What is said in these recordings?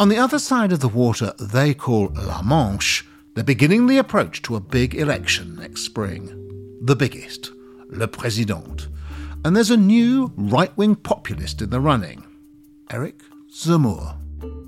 On the other side of the water they call La Manche, they're beginning the approach to a big election next spring. The biggest, Le Président. And there's a new right wing populist in the running, Eric Zemmour.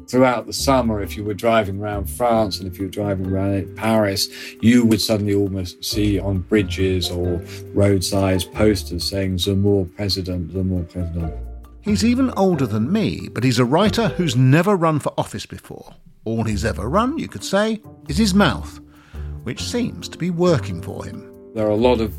Throughout the summer, if you were driving around France and if you were driving around Paris, you would suddenly almost see on bridges or roadsides posters saying Zemmour president, Zemmour president. He's even older than me, but he's a writer who's never run for office before. All he's ever run, you could say, is his mouth, which seems to be working for him. There are a lot of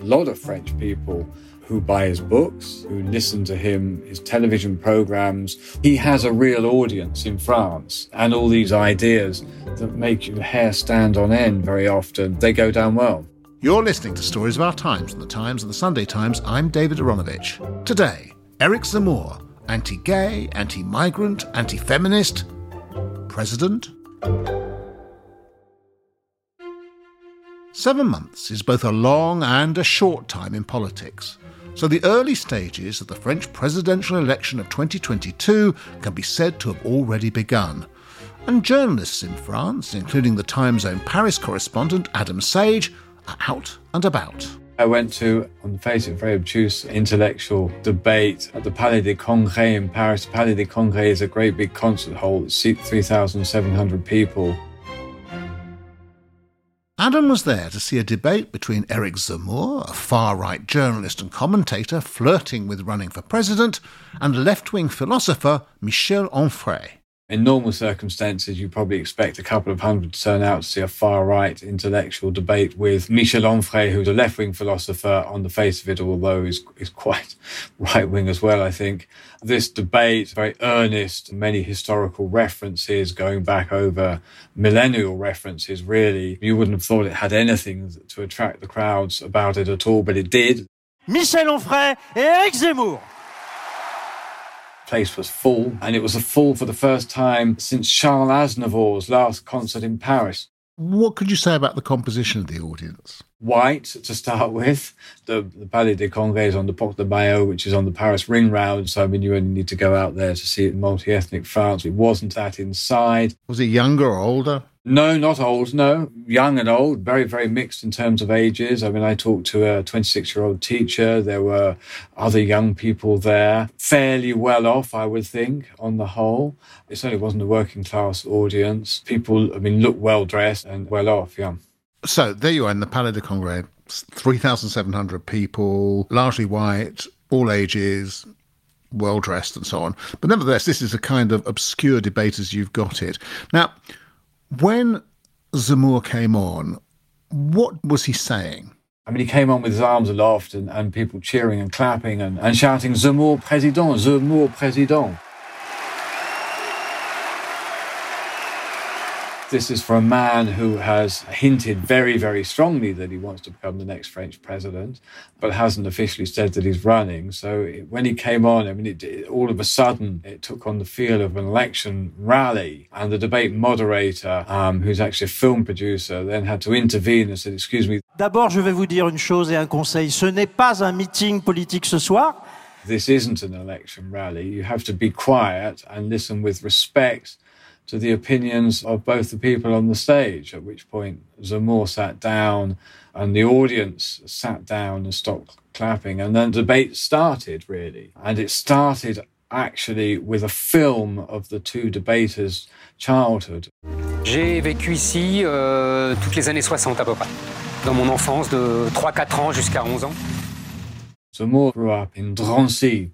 a lot of French people who buy his books, who listen to him, his television programs. He has a real audience in France, and all these ideas that make your hair stand on end very often, they go down well. You're listening to Stories of Our Times from the Times and the Sunday Times. I'm David Aaronovitch. Today, Eric Zemmour, anti gay, anti migrant, anti feminist, president. Seven months is both a long and a short time in politics. So the early stages of the French presidential election of 2022 can be said to have already begun. And journalists in France, including the time zone Paris correspondent Adam Sage, are out and about. I went to, on the face of it, very obtuse intellectual debate at the Palais des Congrès in Paris. Palais des Congrès is a great big concert hall that seats 3,700 people. Adam was there to see a debate between Eric Zemmour, a far right journalist and commentator flirting with running for president, and left wing philosopher Michel Onfray. In normal circumstances, you probably expect a couple of hundred to turn out to see a far right intellectual debate with Michel Onfray, who's a left wing philosopher on the face of it, although is, is quite right wing as well, I think. This debate, very earnest, many historical references going back over millennial references, really. You wouldn't have thought it had anything to attract the crowds about it at all, but it did. Michel Onfray et Eric Zemmour place was full, and it was a full for the first time since Charles Aznavour's last concert in Paris. What could you say about the composition of the audience? White to start with. The, the Palais des Congrès on the Porte de Maillot, which is on the Paris Ring Road. So, I mean, you only need to go out there to see it in multi ethnic France. It wasn't that inside. Was it younger or older? No, not old. No, young and old. Very, very mixed in terms of ages. I mean, I talked to a 26 year old teacher. There were other young people there, fairly well off, I would think, on the whole. It certainly wasn't a working class audience. People, I mean, look well dressed and well off. Yeah. So there you are in the Palais de Congrès. 3,700 people, largely white, all ages, well dressed, and so on. But nevertheless, this is a kind of obscure debate as you've got it. Now, when Zemmour came on, what was he saying? I mean, he came on with his arms aloft and, and people cheering and clapping and, and shouting, Zemmour président, Zemmour président. This is for a man who has hinted very, very strongly that he wants to become the next French president, but hasn't officially said that he's running. So when he came on, I mean, it, it, all of a sudden it took on the feel of an election rally. And the debate moderator, um, who's actually a film producer, then had to intervene and said, Excuse me. D'abord, je vais vous dire une chose et un conseil. Ce n'est pas un meeting politique ce soir. This isn't an election rally. You have to be quiet and listen with respect to the opinions of both the people on the stage, at which point Zemmour sat down and the audience sat down and stopped clapping. And then debate started, really. And it started actually with a film of the two debaters' childhood. J'ai vécu ici euh, toutes les années 60 à peu près. Dans mon enfance, de 3-4 ans jusqu'à 11 ans. Zemmour grew up in Drancy,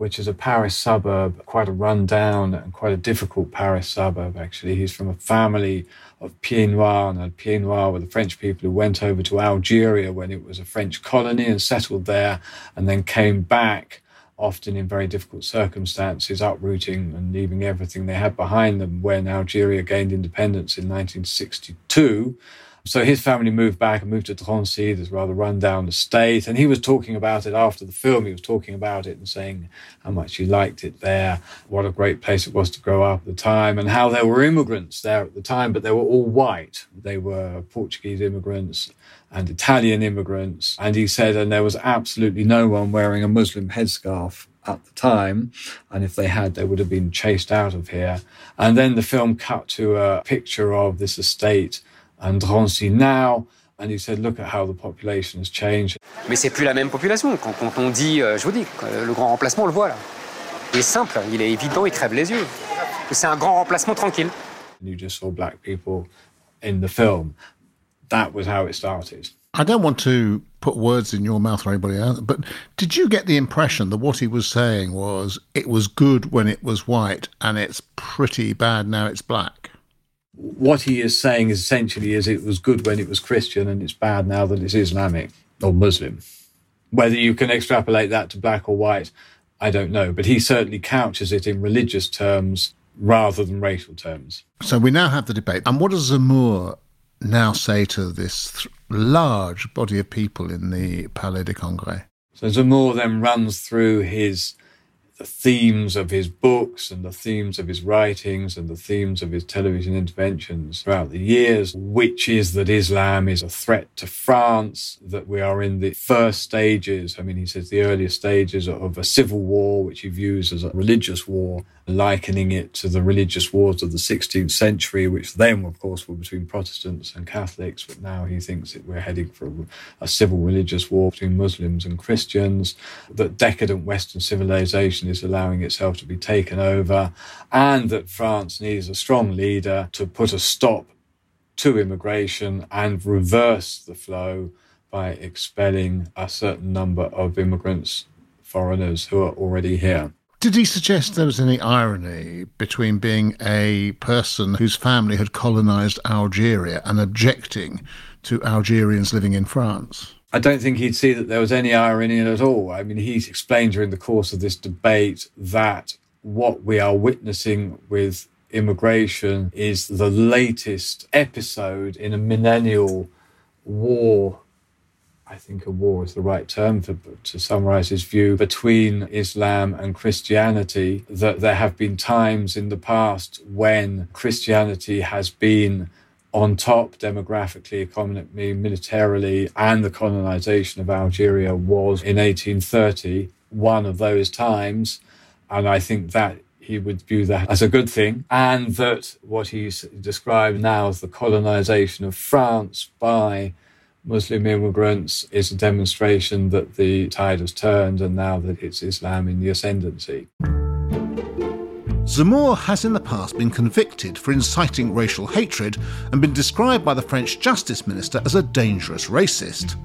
which is a Paris suburb, quite a run-down and quite a difficult Paris suburb, actually. He's from a family of Pieds Noirs, and were the French people who went over to Algeria when it was a French colony and settled there, and then came back often in very difficult circumstances, uprooting and leaving everything they had behind them when Algeria gained independence in 1962. So his family moved back and moved to Drancy, this rather run-down estate. And he was talking about it after the film. He was talking about it and saying how much he liked it there, what a great place it was to grow up at the time, and how there were immigrants there at the time, but they were all white. They were Portuguese immigrants and Italian immigrants. And he said, and there was absolutely no one wearing a Muslim headscarf at the time. And if they had, they would have been chased out of here. And then the film cut to a picture of this estate and Drancy now. And he said, look at how the population has changed. Mais c'est plus la même population. Quand, quand on dit, euh, je vous dis, le grand remplacement, on le voit là. Il est simple, il est évident, il crève les yeux. C'est un grand remplacement tranquille. You just saw black people in the film. That was how it started. I don't want to put words in your mouth or anybody else, but did you get the impression that what he was saying was it was good when it was white and it's pretty bad now it's black? What he is saying is essentially is it was good when it was Christian and it's bad now that it's Islamic or Muslim. Whether you can extrapolate that to black or white, I don't know. But he certainly couches it in religious terms rather than racial terms. So we now have the debate. And what does Zemmour now say to this th- large body of people in the Palais de Congrès? So Zemmour then runs through his the themes of his books and the themes of his writings and the themes of his television interventions throughout the years, which is that Islam is a threat to France, that we are in the first stages. I mean, he says the earliest stages of a civil war, which he views as a religious war, likening it to the religious wars of the 16th century, which then, of course, were between Protestants and Catholics. But now he thinks that we're heading for a, a civil religious war between Muslims and Christians, that decadent Western civilization is allowing itself to be taken over, and that France needs a strong leader to put a stop to immigration and reverse the flow by expelling a certain number of immigrants, foreigners who are already here. Did he suggest there was any irony between being a person whose family had colonized Algeria and objecting to Algerians living in France? I don't think he'd see that there was any irony in it at all. I mean, he's explained during the course of this debate that what we are witnessing with immigration is the latest episode in a millennial war I think a war is the right term for, to summarize his view between Islam and Christianity, that there have been times in the past when Christianity has been on top demographically, economically, militarily, and the colonization of Algeria was in 1830, one of those times. And I think that he would view that as a good thing. And that what he described now as the colonization of France by Muslim immigrants is a demonstration that the tide has turned and now that it's Islam in the ascendancy. Zemmour has in the past been convicted for inciting racial hatred and been described by the French Justice Minister as a dangerous racist.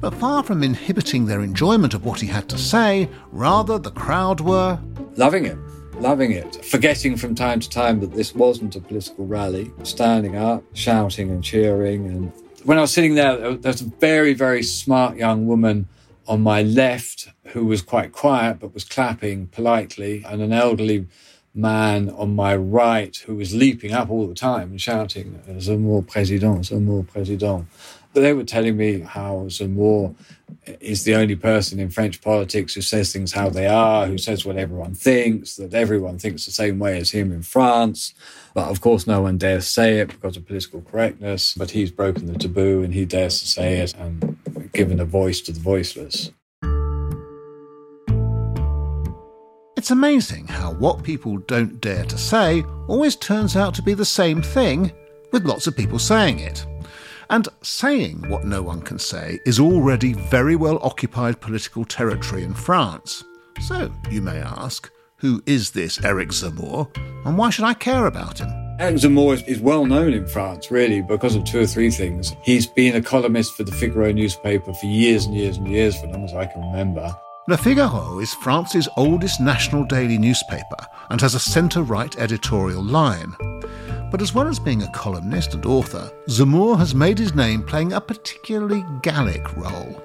But far from inhibiting their enjoyment of what he had to say, rather the crowd were loving it loving it, forgetting from time to time that this wasn't a political rally, standing up, shouting and cheering and when I was sitting there, there was a very, very smart young woman on my left who was quite quiet but was clapping politely, and an elderly man on my right who was leaping up all the time and shouting, Zemmour président, Zemmour président. They were telling me how Zemmour is the only person in French politics who says things how they are, who says what everyone thinks, that everyone thinks the same way as him in France. But of course, no one dares say it because of political correctness. But he's broken the taboo and he dares to say it and given a voice to the voiceless. It's amazing how what people don't dare to say always turns out to be the same thing with lots of people saying it. And saying what no one can say is already very well occupied political territory in France. So, you may ask, who is this Eric Zemmour, and why should I care about him? Eric Zemmour is, is, well known in France, really, because of two or three things. He's been a columnist for the Figaro newspaper for years and years and years, for as long as I can remember. Le Figaro is France's oldest national daily newspaper and has a centre right editorial line. But as well as being a columnist and author, Zemmour has made his name playing a particularly Gallic role.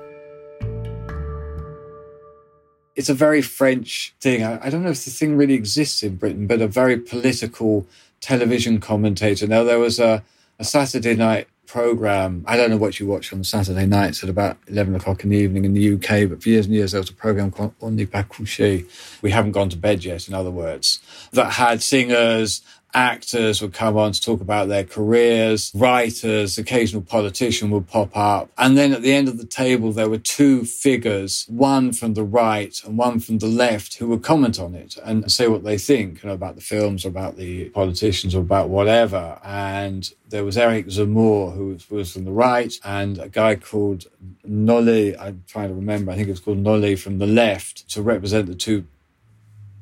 It's a very French thing. I, I don't know if the thing really exists in Britain, but a very political television commentator. Now, there was a, a Saturday night program. I don't know what you watch on Saturday nights at about 11 o'clock in the evening in the UK, but for years and years there was a program called On n'est pas couché. We haven't gone to bed yet, in other words, that had singers actors would come on to talk about their careers, writers, occasional politician would pop up. And then at the end of the table, there were two figures, one from the right and one from the left, who would comment on it and say what they think you know, about the films or about the politicians or about whatever. And there was Eric Zemmour, who was, from the right, and a guy called Naulleau, I'm trying to remember, I think it was called Naulleau from the left, to represent the two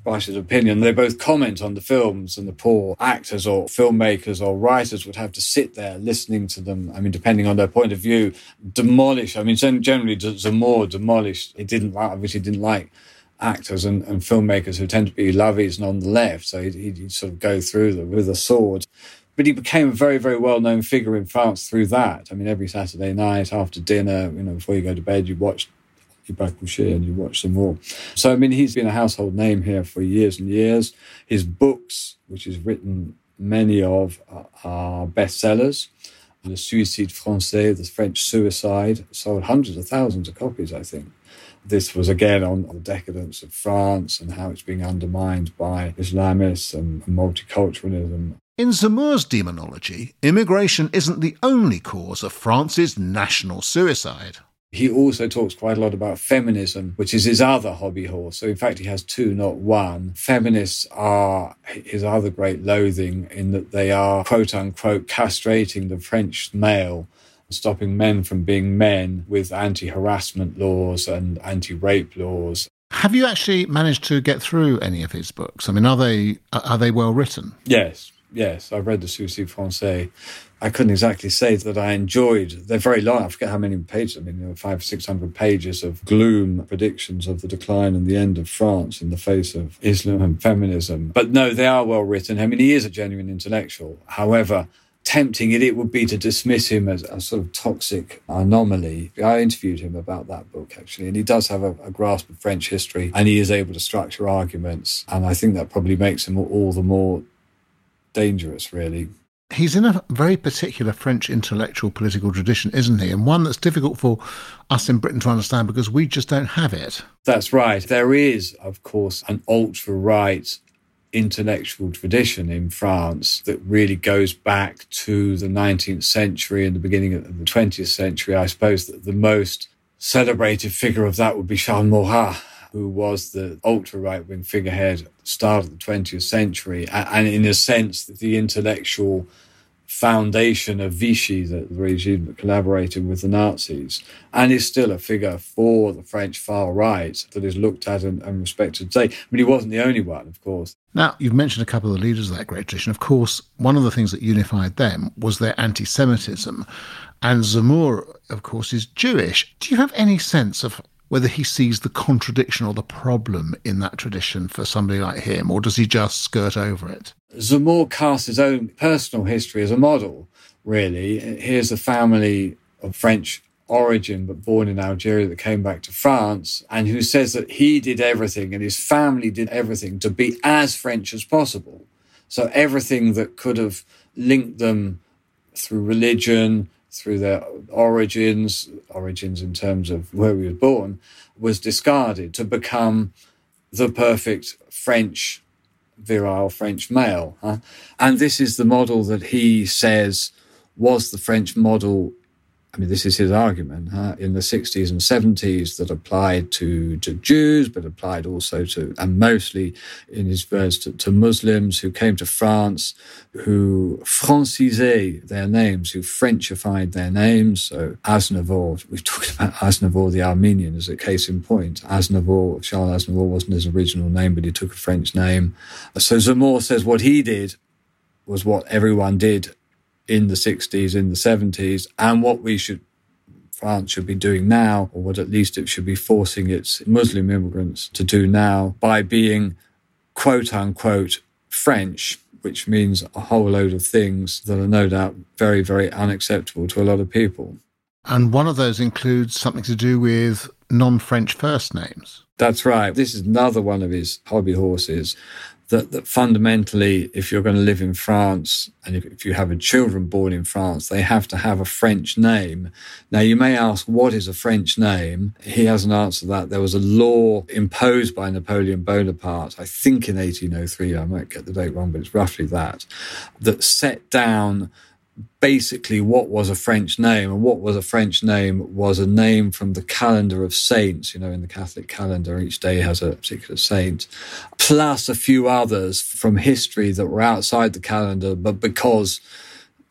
writer's opinion. They both comment on the films, and the poor actors or filmmakers or writers would have to sit there listening to them. I mean, depending on their point of view, demolish. I mean, generally, Zemmour demolished. He didn't obviously didn't like actors and, and filmmakers who tend to be lovies and on the left. So he'd, he'd sort of go through them with a sword. But he became a very, very well known figure in France through that. I mean, every Saturday night after dinner, you know, before you go to bed, you watch Couché and you watch some more. So, I mean, he's been a household name here for years and years. His books, which he's written many of, are bestsellers. Le Suicide Français, the French suicide, sold hundreds of thousands of copies, I think. This was again on the decadence of France and how it's being undermined by Islamists and multiculturalism. In Zemmour's demonology, immigration isn't the only cause of France's national suicide. He also talks quite a lot about feminism, which is his other hobby horse. So, in fact, he has two, not one. Feminists are his other great loathing in that they are, quote unquote, castrating the French male stopping men from being men with anti harassment laws and anti rape laws. Have you actually managed to get through any of his books? I mean, are they are they well written? Yes, yes. I've read the Suicide Francais. I couldn't exactly say that I enjoyed. They're very long. I forget how many pages. I mean, there were five, six hundred pages of gloom predictions of the decline and the end of France in the face of Islam and feminism. But no, they are well written. I mean, he is a genuine intellectual. However, tempting it it would be to dismiss him as a sort of toxic anomaly. I interviewed him about that book actually, and he does have a, a, grasp of French history and he is able to structure arguments. And I think that probably makes him all the more dangerous, really he's in a very particular French intellectual political tradition, isn't he? And one that's difficult for us in Britain to understand because we just don't have it. That's right. There is, of course, an ultra right intellectual tradition in France that really goes back to the 19th century and the beginning of the 20th century. I suppose that the most celebrated figure of that would be Charles Maurras, who was the ultra right wing figurehead at the start of the 20th century, and in a sense, the intellectual foundation of Vichy, the regime that collaborated with the Nazis, and is still a figure for the French far right that is looked at and, and respected today. But he wasn't the only one, of course. Now, you've mentioned a couple of the leaders of that great tradition. Of course, one of the things that unified them was their anti Semitism. And Zemmour, of course, is Jewish. Do you have any sense of whether he sees the contradiction or the problem in that tradition for somebody like him, or does he just skirt over it? Zemmour casts his own personal history as a model, really. Here's a family of French origin, but born in Algeria that came back to France, and who says that he did everything and his family did everything to be as French as possible. So everything that could have linked them through religion, through their origins, origins in terms of where he was born, was discarded to become the perfect French virile French male. Huh? And this is the model that he says was the French model I mean, this is his argument in the 60s and 70s that applied to, to Jews, but applied also to, and mostly in his verse to, to Muslims who came to France, who francisé their names, who Frenchified their names. So Aznavour, we've talked about Aznavour the Armenian as a case in point. Aznavour, Charles Aznavour wasn't his original name, but he took a French name. So Zemmour says what he did was what everyone did in the 60s, in the 70s, and what we should France should be doing now, or what at least it should be forcing its Muslim immigrants to do now by being quote unquote French, which means a whole load of things that are no doubt very, very unacceptable to a lot of people. And one of those includes something to do with non French first names. That's right. This is another one of his hobby horses that, that fundamentally, if you're going to live in France and if, if you have a children born in France, they have to have a French name. Now, you may ask, what is a French name? He hasn't answered that. There was a law imposed by Napoleon Bonaparte, I think in 1803, I might get the date wrong, but it's roughly that, that set down basically what was a French name. And what was a French name was a name from the calendar of saints. You know, in the Catholic calendar, each day has a particular saint, plus a few others from history that were outside the calendar, but because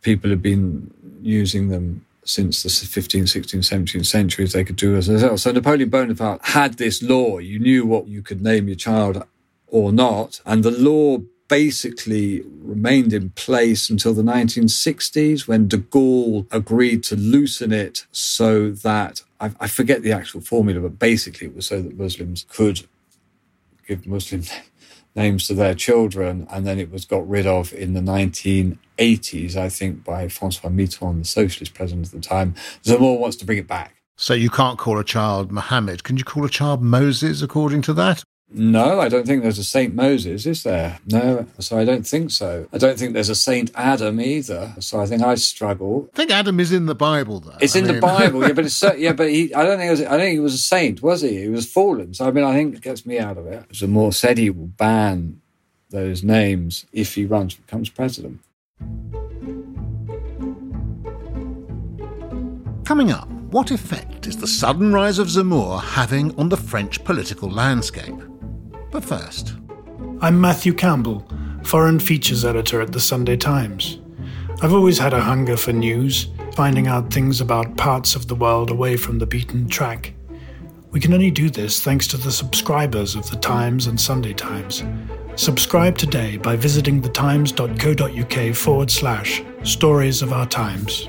people had been using them since the 15th, 16th, 17th centuries, they could do as well. So Napoleon Bonaparte had this law. You knew what you could name your child or not. And the law basically remained in place until the 1960s when de Gaulle agreed to loosen it so that I, I, forget the actual formula, but basically it was so that Muslims could give Muslim names to their children. And then it was got rid of in the 1980s, I think, by Francois Mitterrand, the socialist president at the time. Zemmour wants to bring it back. So you can't call a child Mohammed. Can you call a child Moses according to that? No, I don't think there's a Saint Moses, is there? No, so I don't think so. I don't think there's a Saint Adam either. So I think I struggle. I think Adam is in the Bible, though. It's I in mean... the Bible, yeah, but it's yeah, but he. I don't think it was. I don't think he was a saint, was he? He was fallen. So I mean, I think it gets me out of it. Zemmour said he will ban those names if he runs becomes president. Coming up, what effect is the sudden rise of Zemmour having on the French political landscape? But first, I'm Matthew Campbell, foreign features editor at the Sunday Times. I've always had a hunger for news, finding out things about parts of the world away from the beaten track. We can only do this thanks to the subscribers of the Times and Sunday Times. Subscribe today by visiting thetimes.co.uk forward slash stories of our times.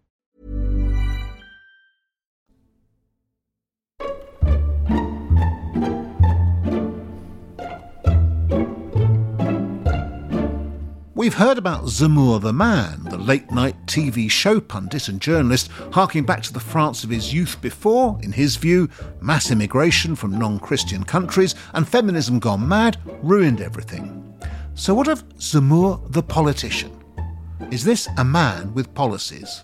We've heard about Zemmour the man, the late night TV show pundit and journalist, harking back to the France of his youth before, in his view, mass immigration from non Christian countries and feminism gone mad ruined everything. So, what of Zemmour the politician? Is this a man with policies?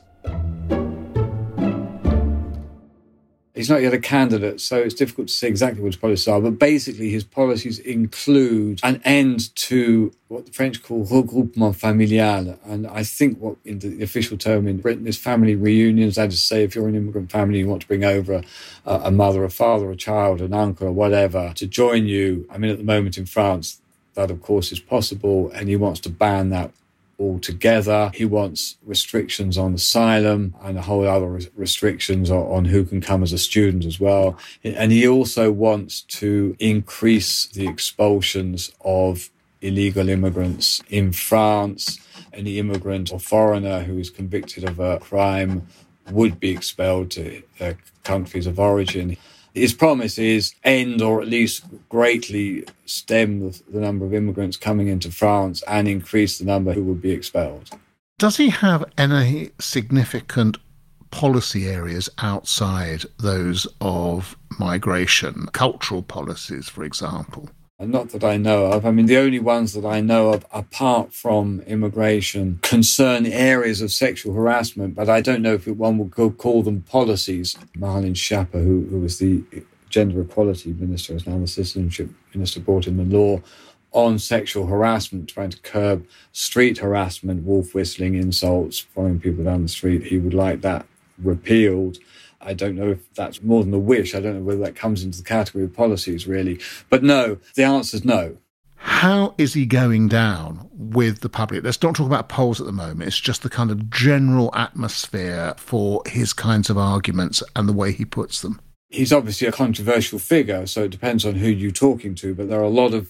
He's not yet a candidate, so it's difficult to say exactly what his policies are. But basically, his policies include an end to what the French call regroupement familial. And I think what in the official term in Britain is family reunions. That is to say, if you're an immigrant family, you want to bring over a, a mother, a father, a child, an uncle, or whatever to join you. I mean, at the moment in France, that of course is possible. And he wants to ban that altogether. He wants restrictions on asylum and a whole other restrictions on who can come as a student as well. And he also wants to increase the expulsions of illegal immigrants in France. Any immigrant or foreigner who is convicted of a crime would be expelled to their countries of origin. His promise is end or at least greatly stem the, number of immigrants coming into France and increase the number who would be expelled. Does he have any significant policy areas outside those of migration, cultural policies, for example? Not that I know of. I mean, the only ones that I know of, apart from immigration, concern areas of sexual harassment, but I don't know if one would call them policies. Marlene Schiappa, who, who was the gender equality minister, is now the citizenship minister, brought in the law on sexual harassment, trying to curb street harassment, wolf whistling, insults, following people down the street. He would like that repealed. I don't know if that's more than a wish. I don't know whether that comes into the category of policies, really. But no, the answer is no. How is he going down with the public? Let's not talk about polls at the moment. It's just the kind of general atmosphere for his kinds of arguments and the way he puts them. He's obviously a controversial figure, so it depends on who you're talking to. But there are a lot of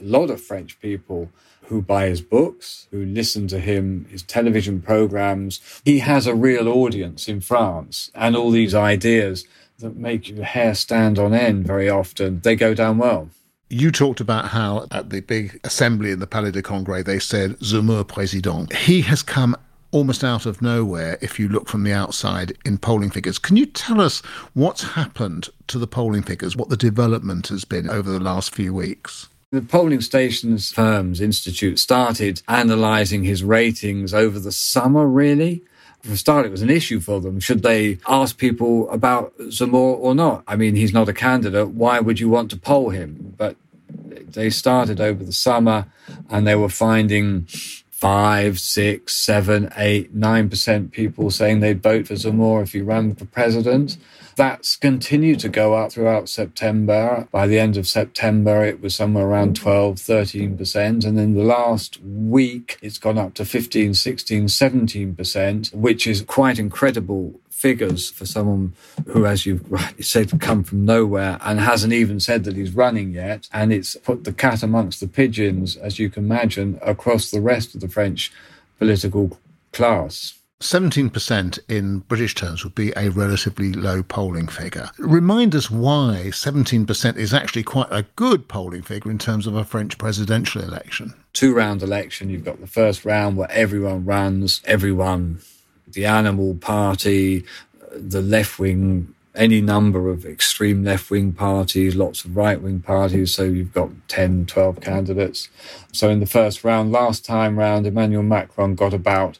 a lot of French people who buy his books, who listen to him, his television programs. He has a real audience in France, and all these ideas that make your hair stand on end very often, they go down well. You talked about how at the big assembly in the Palais de Congrès they said Zemmour président. He has come almost out of nowhere if you look from the outside in polling figures. Can you tell us what's happened to the polling figures, what the development has been over the last few weeks? The polling stations firms institute started analysing his ratings over the summer, really. For a start, it was an issue for them. Should they ask people about Zemmour or not? I mean, he's not a candidate. Why would you want to poll him? But they started over the summer and they were finding five, six, seven, eight, nine percent people saying they'd vote for Zemmour if he ran for president. That's continued to go up throughout September. By the end of September, it was somewhere around mm-hmm. 12, 13%. And in the last week, it's gone up to 15, 16, 17%, which is quite incredible figures for someone who, as you rightly said, come from nowhere and hasn't even said that he's running yet. And it's put the cat amongst the pigeons, as you can imagine, across the rest of the French political class. 17% in British terms would be a relatively low polling figure. Remind us why 17% is actually quite a good polling figure in terms of a French presidential election. Two round election, you've got the first round where everyone runs, everyone, the animal party, the left wing any number of extreme left wing parties, lots of right wing parties. So you've got 10, 12 candidates. So in the first round, last time round, Emmanuel Macron got about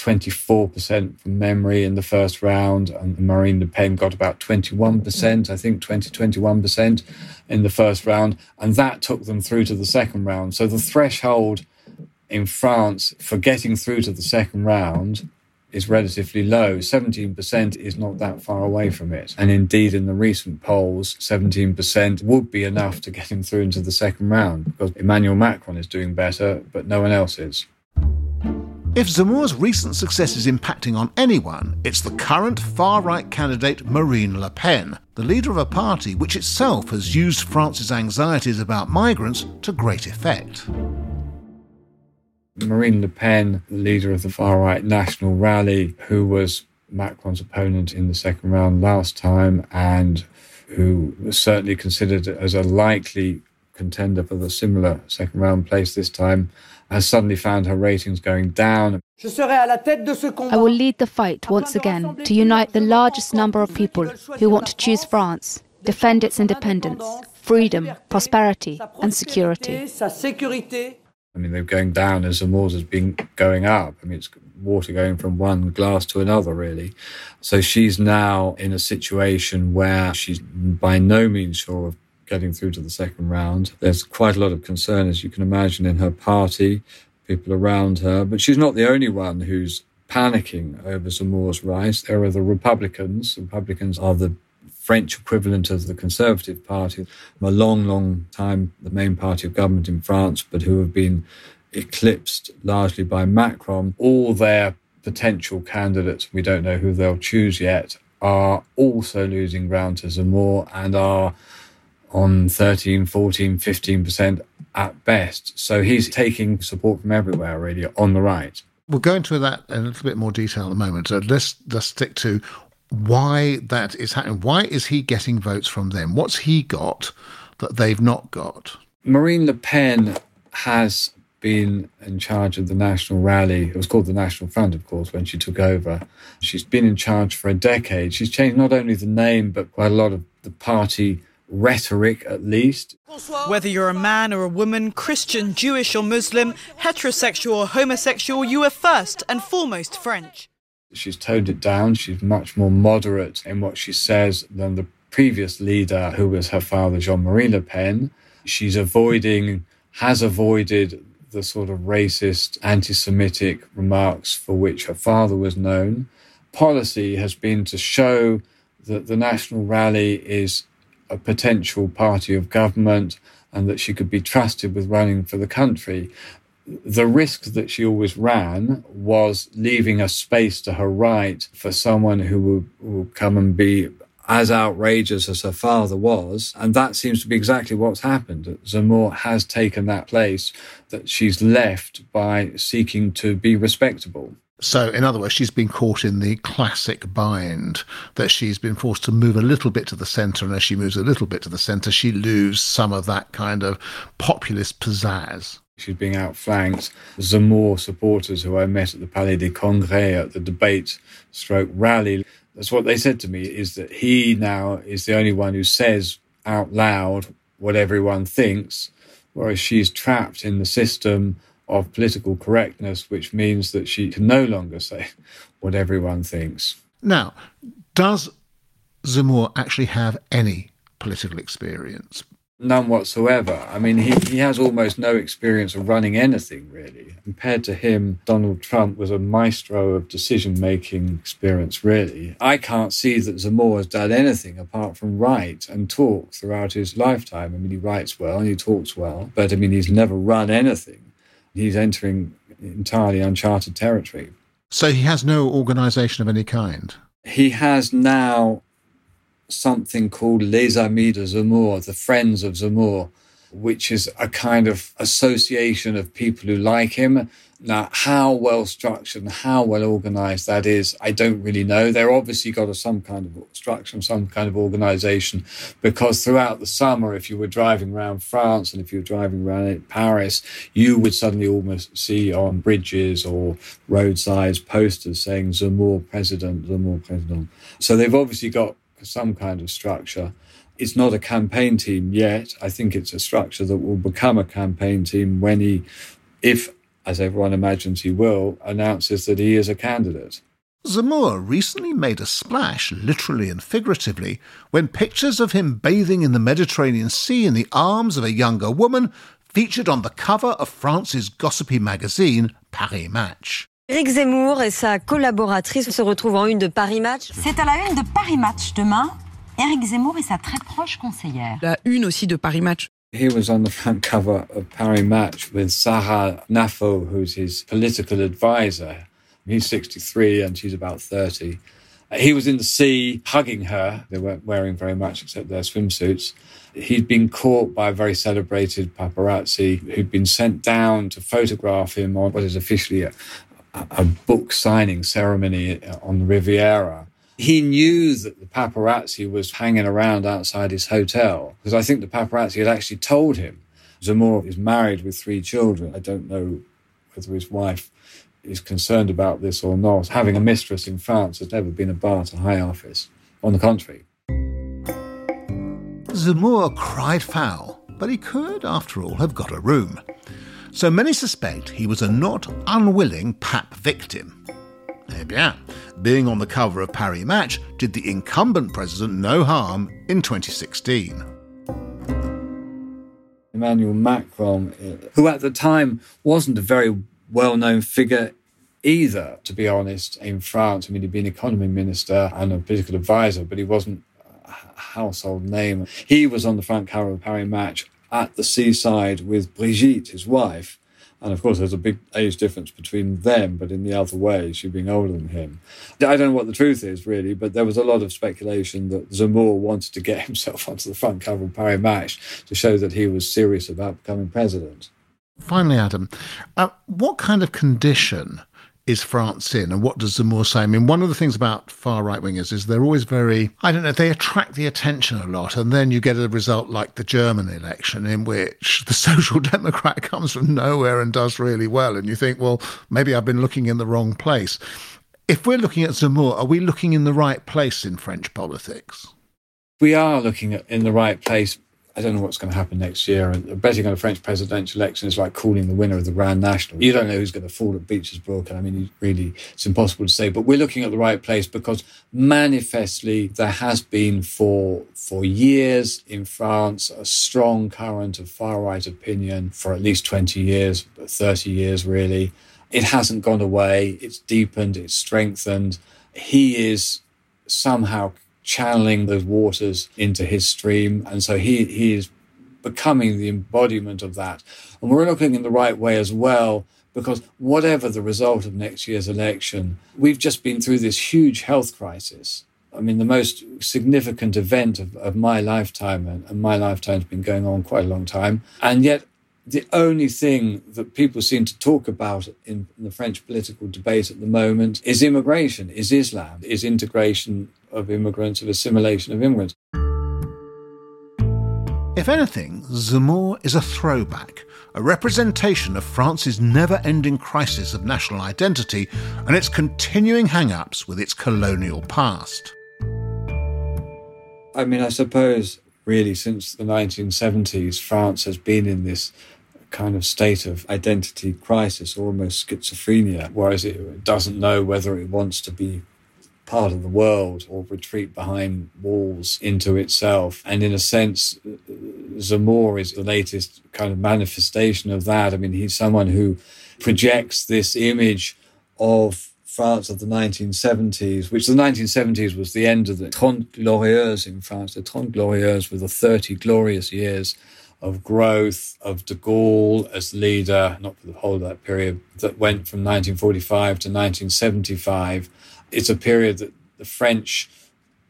24% from memory in the first round, and Marine Le Pen got about 21%, I think 20, 21% in the first round, and that took them through to the second round. So the threshold in France for getting through to the second round is relatively low. 17% is not that far away from it. And indeed, in the recent polls, 17% would be enough to get him through into the second round because Emmanuel Macron is doing better, but no one else is. If Zemmour's recent success is impacting on anyone, it's the current far right candidate Marine Le Pen, the leader of a party which itself has used France's anxieties about migrants to great effect. Marine Le Pen, the leader of the far right National Rally, who was Macron's opponent in the second round last time and who was certainly considered as a likely contender for the similar second round place this time, has suddenly found her ratings going down. I will lead the fight once again to unite the largest number of people who want to choose France, defend its independence, freedom, prosperity, and security. I mean, they're going down as the Zemmour's has been going up. I mean, it's water going from one glass to another, really. So she's now in a situation where she's by no means sure of getting through to the second round. There's quite a lot of concern, as you can imagine, in her party, people around her. But she's not the only one who's panicking over Zemmour's rise. There are the Republicans. Republicans are the French equivalent of the Conservative Party, a long, long time the main party of government in France, but who have been eclipsed largely by Macron. All their potential candidates, we don't know who they'll choose yet, are also losing ground to Zamora and are on 13, 14, 15% at best. So he's taking support from everywhere, really, on the right. We'll go into that in a little bit more detail in a moment. So let's, let's stick to why that is happening. Why is he getting votes from them? What's he got that they've not got? Marine Le Pen has been in charge of the National Rally. It was called the National Front, of course, when she took over. She's been in charge for a decade. She's changed not only the name, but quite a lot of the party rhetoric, at least. Whether you're a man or a woman, Christian, Jewish or Muslim, heterosexual or homosexual, you are first and foremost French. She's toned it down. She's much more moderate in what she says than the previous leader, who was her father, Jean Marie Le Pen. She's avoiding, has avoided the sort of racist, anti Semitic remarks for which her father was known. Policy has been to show that the National Rally is a potential party of government and that she could be trusted with running for the country the risk that she always ran was leaving a space to her right for someone who will, come and be as outrageous as her father was. And that seems to be exactly what's happened. Zemmour has taken that place that she's left by seeking to be respectable. So, in other words, she's been caught in the classic bind that she's been forced to move a little bit to the centre, and as she moves a little bit to the centre, she loses some of that kind of populist pizzazz. She's being outflanked. Zemmour supporters who I met at the Palais des Congrès at the debate stroke rally. That's what they said to me is that he now is the only one who says out loud what everyone thinks, whereas she's trapped in the system of political correctness, which means that she can no longer say what everyone thinks. Now, does Zemmour actually have any political experience? None whatsoever. I mean, he, he has almost no experience of running anything, really. Compared to him, Donald Trump was a maestro of decision making experience, really. I can't see that Zemmour has done anything apart from write and talk throughout his lifetime. I mean, he writes well and he talks well, but I mean, he's never run anything. He's entering entirely uncharted territory. So he has no organization of any kind? He has now something called Les Amis de Zemmour, the Friends of Zemmour, which is a kind of association of people who like him. Now, how well structured and how well organized that is, I don't really know. They're obviously got a, some kind of structure, some kind of organization, because throughout the summer, if you were driving around France and if you were driving around Paris, you would suddenly almost see on bridges or roadsides posters saying Zemmour president, Zemmour president. So they've obviously got some kind of structure. It's not a campaign team yet. I think it's a structure that will become a campaign team when he, if, as everyone imagines he will, announces that he is a candidate. Zemmour recently made a splash, literally and figuratively, when pictures of him bathing in the Mediterranean Sea in the arms of a younger woman featured on the cover of France's gossipy magazine Paris Match. Éric Zemmour et sa collaboratrice se retrouvent en une de Paris Match. C'est à la une de Paris Match demain. Éric Zemmour et sa très proche conseillère. La une aussi de Paris Match. He was on the front cover of Paris Match with Sarah Knafo, who's his political advisor. He's 63 and she's about 30. He was in the sea hugging her. They weren't wearing very much except their swimsuits. He'd been caught by a very celebrated paparazzi who'd been sent down to photograph him on what is officially a, a book signing ceremony on the Riviera. He knew that the paparazzi was hanging around outside his hotel because I think the paparazzi had actually told him Zemmour is married with three children. I don't know whether his wife is concerned about this or not. Having a mistress in France has never been a bar to high office. On the contrary. Zemmour cried foul, but he could, after all, have got a room. So many suspect he was a not unwilling pap victim. Eh bien, being on the cover of Paris Match did the incumbent president no harm in 2016. Emmanuel Macron, who at the time wasn't a very well known figure either, to be honest, in France. I mean, he'd been economy minister and a political advisor, but he wasn't a household name. He was on the front cover of Paris Match at the seaside with Brigitte, his wife. And of course, there's a big age difference between them, but in the other way, she being older than him. I don't know what the truth is, really, but there was a lot of speculation that Zemmour wanted to get himself onto the front cover of Paris Match to show that he was serious about becoming president. Finally, Adam, uh, what kind of condition is France in, and what does Zemmour say? I mean, one of the things about far right wingers is they're always very, I don't know, they attract the attention a lot, and then you get a result like the German election in which the Social Democrat comes from nowhere and does really well, and you think, well, maybe I've been looking in the wrong place. If we're looking at Zemmour, are we looking in the right place in French politics? We are looking in the right place I don't know what's going to happen next year. And betting on a French presidential election is like calling the winner of the Grand National. You don't know who's going to fall at Becher's Brook. And I mean, really, it's impossible to say. But we're looking at the right place because manifestly there has been for for years in France a strong current of far right opinion for at least 20 years, 30 years really. It hasn't gone away. It's deepened. It's strengthened. He is somehow channeling those waters into his stream. And so he, he is becoming the embodiment of that. And we're looking in the right way as well, because whatever the result of next year's election, we've just been through this huge health crisis. I mean, the most significant event of, of my lifetime, and, and my lifetime's been going on quite a long time. And yet, the only thing that people seem to talk about in the French political debate at the moment is immigration, is Islam, is integration of immigrants, of assimilation of immigrants. If anything, Zemmour is a throwback, a representation of France's never ending crisis of national identity and its continuing hang ups with its colonial past. I mean, I suppose really since the 1970s, France has been in this kind of state of identity crisis, almost schizophrenia, whereas it doesn't know whether it wants to be part of the world or retreat behind walls into itself. And in a sense, Zemmour is the latest kind of manifestation of that. I mean, he's someone who projects this image of France of the 1970s, which the 1970s was the end of the Trente Glorieuses in France. The Trente Glorieuses were the 30 glorious years of growth of de Gaulle as leader, not for the whole of that period, that went from 1945 to 1975 it's a period that the French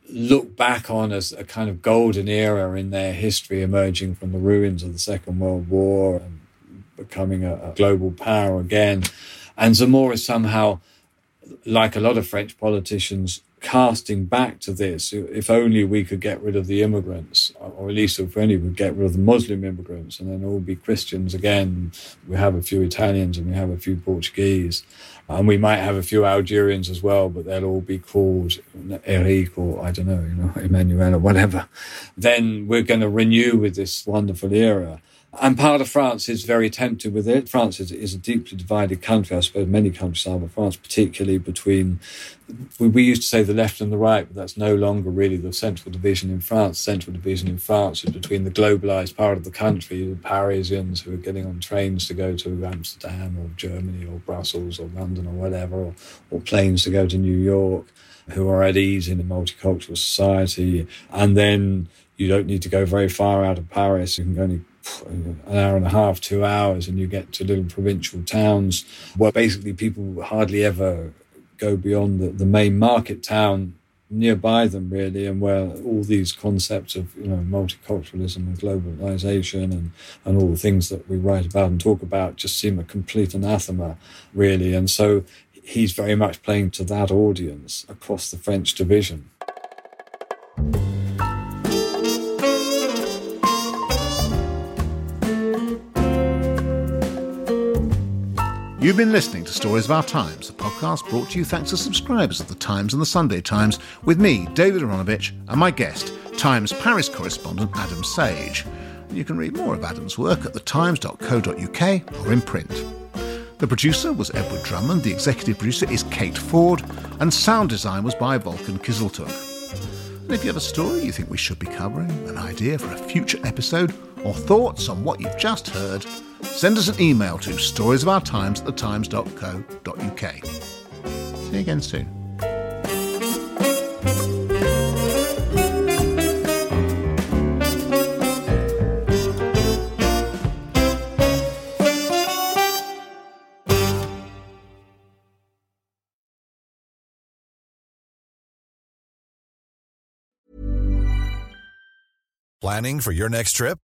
look back on as a kind of golden era in their history, emerging from the ruins of the Second World War and becoming a, a global power again. And Zemmour is somehow, like a lot of French politicians, casting back to this. If only we could get rid of the immigrants, or at least if only we could get rid of the Muslim immigrants, and then all be Christians again. We have a few Italians and we have a few Portuguese. And we might have a few Algerians as well, but they'll all be called Eric or I don't know, you know, Emmanuel or whatever. Then we're going to renew with this wonderful era. And part of France is very tempted with it. France is, is, a deeply divided country. I suppose many countries are, but France particularly between, we, we, used to say the left and the right, but that's no longer really the central division in France. Central division in France is between the globalized part of the country, the Parisians who are getting on trains to go to Amsterdam or Germany or Brussels or London or whatever, or, or planes to go to New York, who are at ease in a multicultural society. And then you don't need to go very far out of Paris. You can only an hour and a half, two hours, and you get to little provincial towns where basically people hardly ever go beyond the, the main market town nearby them really and where all these concepts of you know multiculturalism and globalization and and all the things that we write about and talk about just seem a complete anathema really. And so he's very much playing to that audience across the french division You've been listening to Stories of Our Times, a podcast brought to you thanks to subscribers of The Times and The Sunday Times, with me, David Aaronovitch, and my guest, Times Paris correspondent Adam Sage. You can read more of Adam's work at thetimes.co.uk or in print. The producer was Edward Drummond, the executive producer is Kate Ford, and sound design was by Volkan Kiziltunc. And if you have a story you think we should be covering, an idea for a future episode, or thoughts on what you've just heard, send us an email to storiesofourtimes at thetimes.co.uk. See you again soon. Planning for your next trip?